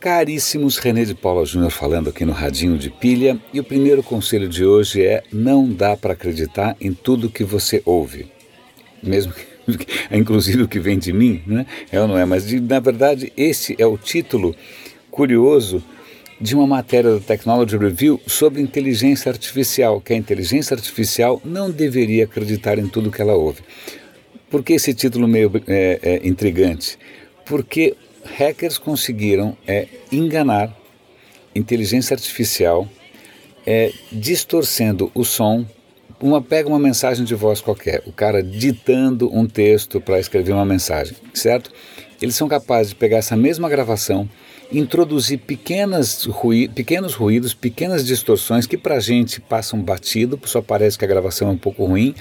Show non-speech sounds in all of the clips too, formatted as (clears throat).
Caríssimos, René de Paula Júnior falando aqui no Radinho de Pilha e o primeiro conselho de hoje é não dá para acreditar em tudo que você ouve, mesmo (laughs) que, inclusive o que vem de mim, né? é ou não é, mas de, na verdade esse é o título curioso de uma matéria do Technology Review sobre inteligência artificial, que a inteligência artificial não deveria acreditar em tudo que ela ouve. Por que esse título meio é, é, intrigante? Porque hackers conseguiram é, enganar inteligência artificial, é, distorcendo o som. Uma pega uma mensagem de voz qualquer, o cara ditando um texto para escrever uma mensagem, certo? Eles são capazes de pegar essa mesma gravação, introduzir pequenas rui pequenos ruídos, pequenas distorções que para a gente passam batido, só parece que a gravação é um pouco ruim,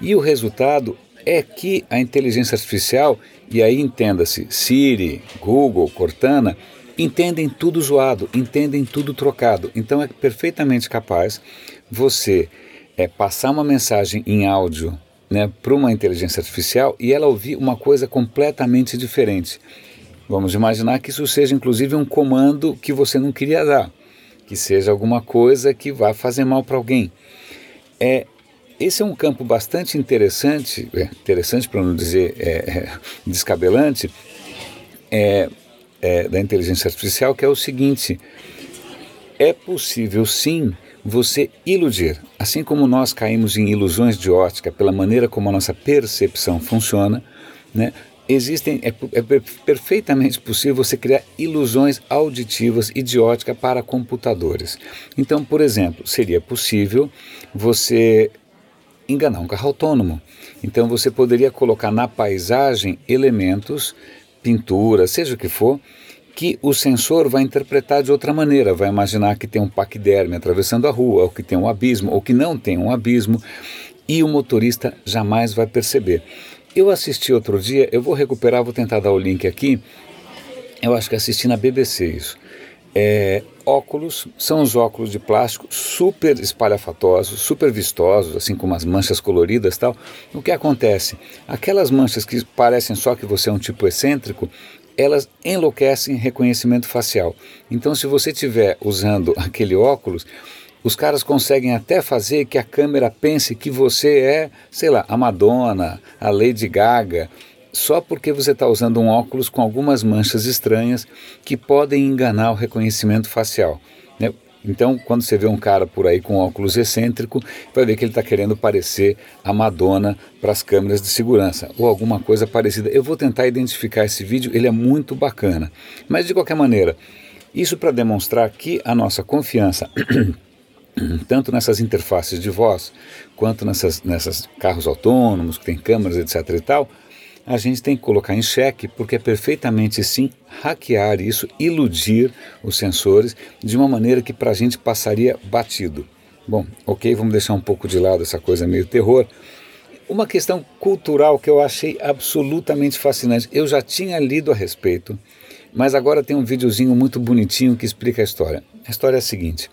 e o resultado é que a inteligência artificial, e aí entenda-se, Siri, Google, Cortana, entendem tudo zoado, entendem tudo trocado. Então é perfeitamente capaz você é, passar uma mensagem em áudio né, para uma inteligência artificial e ela ouvir uma coisa completamente diferente. Vamos imaginar que isso seja inclusive um comando que você não queria dar, que seja alguma coisa que vá fazer mal para alguém. É, esse é um campo bastante interessante, é, interessante para não dizer é, é, descabelante, é, é, da inteligência artificial, que é o seguinte: é possível sim você iludir. Assim como nós caímos em ilusões de ótica pela maneira como a nossa percepção funciona, né, existem, é, é, perfeitamente possível você criar ilusões auditivas e de ótica para computadores. Então, por exemplo, seria possível você enganar um carro autônomo. Então você poderia colocar na paisagem elementos, pintura, seja o que for, que o sensor vai interpretar de outra maneira, vai imaginar que tem um paquiderme atravessando a rua, ou que tem um abismo, ou que não tem um abismo, e o motorista jamais vai perceber. Eu assisti outro dia, eu vou recuperar, vou tentar dar o link aqui. Eu acho que assisti na BBC isso. É, óculos são os óculos de plástico super espalhafatosos, super vistosos, assim com umas manchas coloridas tal. O que acontece? Aquelas manchas que parecem só que você é um tipo excêntrico, elas enlouquecem reconhecimento facial. Então, se você estiver usando (laughs) aquele óculos, os caras conseguem até fazer que a câmera pense que você é, sei lá, a Madonna, a Lady Gaga só porque você está usando um óculos com algumas manchas estranhas que podem enganar o reconhecimento facial. Né? Então, quando você vê um cara por aí com óculos excêntrico, vai ver que ele está querendo parecer a Madonna para as câmeras de segurança ou alguma coisa parecida. Eu vou tentar identificar esse vídeo, ele é muito bacana. Mas de qualquer maneira, isso para demonstrar que a nossa confiança (clears throat) tanto nessas interfaces de voz quanto nessas, nessas carros autônomos que tem câmeras etc e tal a gente tem que colocar em xeque, porque é perfeitamente sim hackear isso, iludir os sensores de uma maneira que para a gente passaria batido. Bom, ok, vamos deixar um pouco de lado essa coisa meio terror. Uma questão cultural que eu achei absolutamente fascinante. Eu já tinha lido a respeito, mas agora tem um videozinho muito bonitinho que explica a história. A história é a seguinte: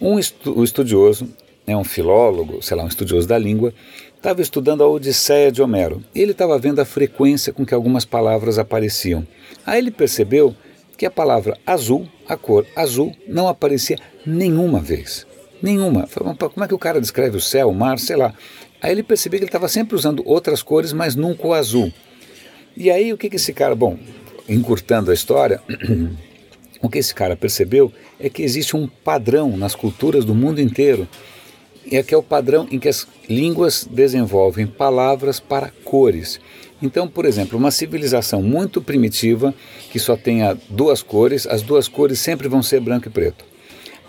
um estu estudioso, é um filólogo, sei lá, um estudioso da língua, estava estudando a Odisseia de Homero ele estava vendo a frequência com que algumas palavras apareciam. Aí ele percebeu que a palavra azul, a cor azul, não aparecia nenhuma vez. Nenhuma. Como é que o cara descreve o céu, o mar, sei lá. Aí ele percebeu que ele estava sempre usando outras cores, mas nunca o azul. E aí o que, que esse cara, bom, encurtando a história, (clears throat) o que esse cara percebeu é que existe um padrão nas culturas do mundo inteiro é que é o padrão em que as línguas desenvolvem palavras para cores. Então, por exemplo, uma civilização muito primitiva que só tenha duas cores, as duas cores sempre vão ser branco e preto.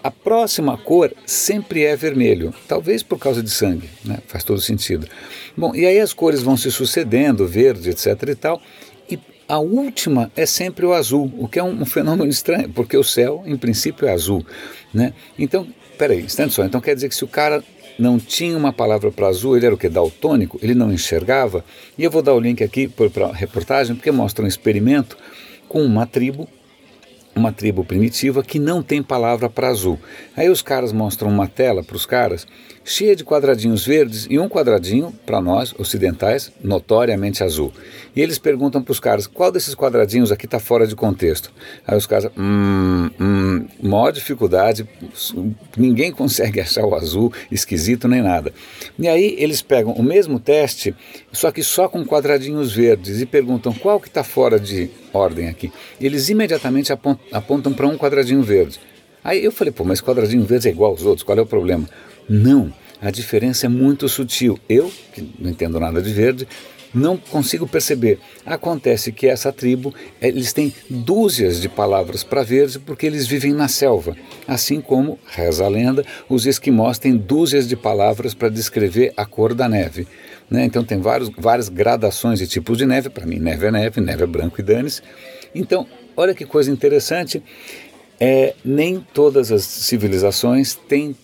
A próxima cor sempre é vermelho, talvez por causa de sangue, né? faz todo sentido. Bom, e aí as cores vão se sucedendo, verde, etc e tal, e a última é sempre o azul, o que é um, (laughs) fenômeno estranho, porque o céu, em princípio, é azul. Né? Então, peraí, instante só. Então quer dizer que se o cara não tinha uma palavra para azul, ele era o que? Daltônico? Ele não enxergava? E eu vou dar o link aqui para a reportagem, porque mostra um experimento com uma tribo, uma tribo primitiva que não tem palavra para azul. Aí os caras mostram uma tela para os caras cheia de quadradinhos verdes e um quadradinho, para nós ocidentais, notoriamente azul. E eles perguntam para os caras: qual desses quadradinhos aqui está fora de contexto? Aí os caras, hum, hum, maior dificuldade, ninguém consegue (laughs) achar o azul esquisito nem nada. E aí eles pegam o mesmo teste, só que só com quadradinhos verdes e perguntam qual que está fora de ordem aqui. Eles imediatamente apontam para um quadradinho verde. Aí eu falei, pô, mas quadradinho verde é igual aos outros, qual é o problema? Não, a diferença é muito sutil. Eu, que não entendo nada de verde, não consigo perceber. Acontece que essa tribo, eles têm dúzias de palavras para verde porque eles vivem na selva. Assim como, reza a lenda, os esquimós têm dúzias de palavras para descrever a cor da neve. Né? Então tem vários, várias gradações de tipos de neve. Para mim, neve é neve, neve é branco e dane-se. Então, olha que coisa interessante. É, nem todas as civilizações têm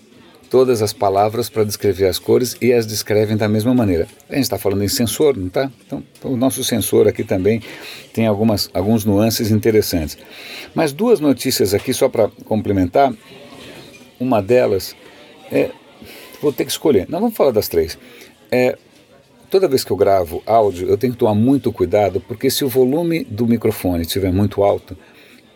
todas as palavras para descrever as cores e as descrevem da mesma maneira. A gente está falando em sensor, não está? Então, o nosso sensor aqui também tem algumas alguns nuances interessantes. Mas duas notícias aqui só para complementar. Uma delas é, vou ter que escolher. Não vamos falar das três. É, toda vez que eu gravo áudio, eu tenho que tomar muito cuidado, porque se o volume do microfone estiver muito alto,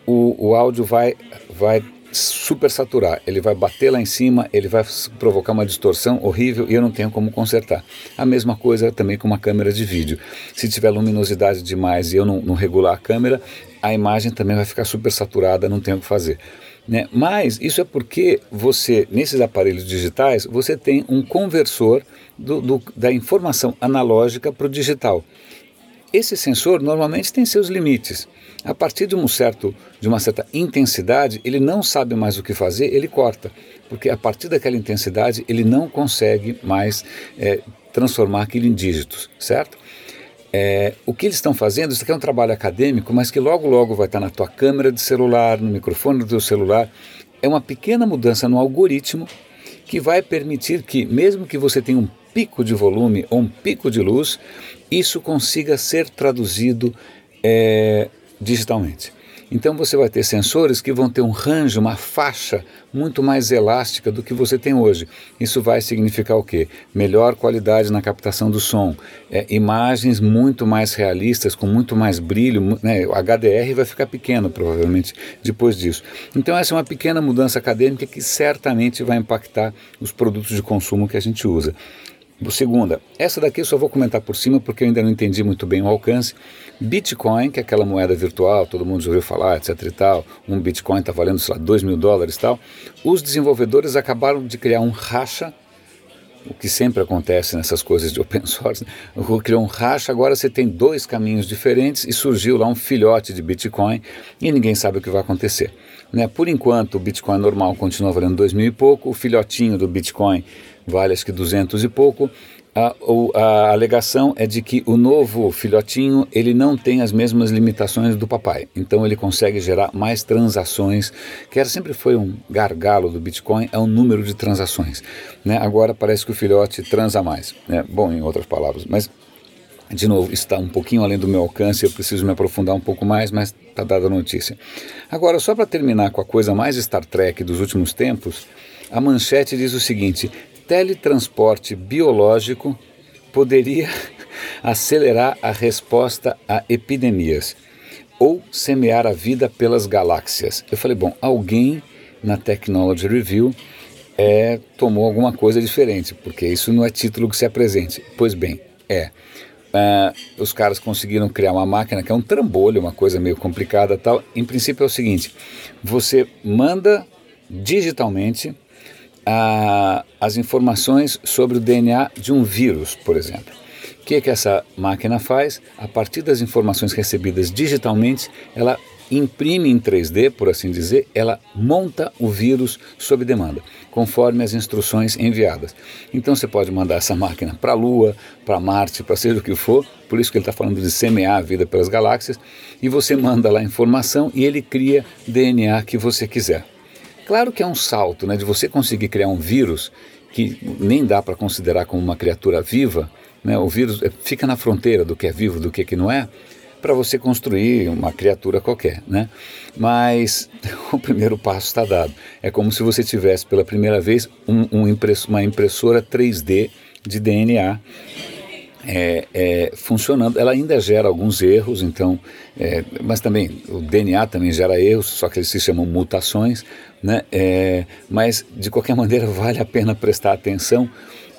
o, o áudio vai, vai supersaturar, ele vai bater lá em cima, ele vai provocar uma distorção horrível e eu não tenho como consertar. A mesma coisa também com uma câmera de vídeo. Se tiver luminosidade demais e eu não, não regular a câmera, a imagem também vai ficar supersaturada, não tenho o que fazer. Né? Mas isso é porque você, nesses aparelhos digitais, você tem um conversor do, do, da informação analógica para o digital. Esse sensor normalmente tem seus limites. A partir de, um certo, de uma certa intensidade, ele não sabe mais o que fazer, ele corta. Porque a partir daquela intensidade, ele não consegue mais é, transformar aquilo em dígitos, certo? É, o que eles estão fazendo, isso aqui é um trabalho acadêmico, mas que logo logo vai estar na tua câmera de celular, no microfone do teu celular, é uma pequena mudança no algoritmo que vai permitir que, mesmo que você tenha um pico de volume ou um pico de luz, isso consiga ser traduzido é, digitalmente. Então você vai ter sensores que vão ter um range, uma faixa muito mais elástica do que você tem hoje. Isso vai significar o quê? Melhor qualidade na captação do som, é, imagens muito mais realistas, com muito mais brilho. Né? O HDR vai ficar pequeno, provavelmente, depois disso. Então essa é uma pequena mudança acadêmica que certamente vai impactar os produtos de consumo que a gente usa. Segunda, essa daqui eu só vou comentar por cima porque eu ainda não entendi muito bem o alcance. Bitcoin, que é aquela moeda virtual, todo mundo já ouviu falar, etc e tal, um Bitcoin está valendo, sei lá, 2 mil dólares e tal. Os desenvolvedores acabaram de criar um racha, o que sempre acontece nessas coisas de open source, né? criou um racha, agora você tem dois caminhos diferentes e surgiu lá um filhote de Bitcoin e ninguém sabe o que vai acontecer. Né? Por enquanto, o Bitcoin normal continua valendo 2 mil e pouco, o filhotinho do Bitcoin vale acho que 200 e pouco. A, a, alegação é de que o novo filhotinho ele não tem as mesmas limitações do papai, então ele consegue gerar mais transações, que era, sempre foi um gargalo do Bitcoin, é o número de transações. Né? Agora parece que o filhote transa mais, né? bom, em outras palavras, mas de novo, está um pouquinho além do meu alcance, eu preciso me aprofundar um pouco mais, mas está dada a notícia. Agora, só para terminar com a coisa mais Star Trek dos últimos tempos, a manchete diz o seguinte: teletransporte biológico poderia (laughs) acelerar a resposta a epidemias ou semear a vida pelas galáxias. Eu falei, bom, alguém na Technology Review é, tomou alguma coisa diferente, porque isso não é título que se apresente. Pois bem, é. Uh, os caras conseguiram criar uma máquina que é um trambolho, uma coisa meio complicada tal. Em princípio é o seguinte: você manda digitalmente a, as informações sobre o DNA de um vírus, por exemplo. O que, é que essa máquina faz? A partir das informações recebidas digitalmente, ela imprime em 3D, por assim dizer, ela monta o vírus sob demanda, conforme as instruções enviadas. Então você pode mandar essa máquina para a Lua, para Marte, para seja o que for, por isso que ele está falando de semear a vida pelas galáxias, e você manda lá a informação e ele cria DNA que você quiser. Claro que é um salto, né, de você conseguir criar um vírus que nem dá para considerar como uma criatura viva, né, o vírus é, fica na fronteira do que é vivo, do que, é que não é, para você construir uma criatura qualquer, né? Mas (laughs) o primeiro passo está dado. É como se você tivesse pela primeira vez um, um uma impressora 3D de DNA é, é, funcionando. Ela ainda gera alguns erros, então, é, mas também o DNA também gera erros, só que eles se chamam mutações, né? É, mas de qualquer (laughs) maneira vale a pena prestar atenção,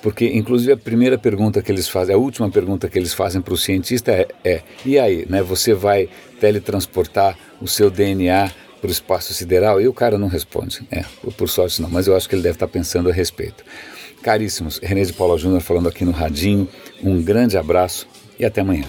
porque inclusive a primeira pergunta que eles fazem, a última pergunta que eles fazem para o cientista é, é, e aí, né? Você vai teletransportar o seu DNA para o espaço sideral? E o cara não responde. É, por sorte não, mas eu acho que ele deve estar pensando a respeito. Caríssimos, René de Paula Júnior falando aqui no Radinho. Um grande abraço e até amanhã.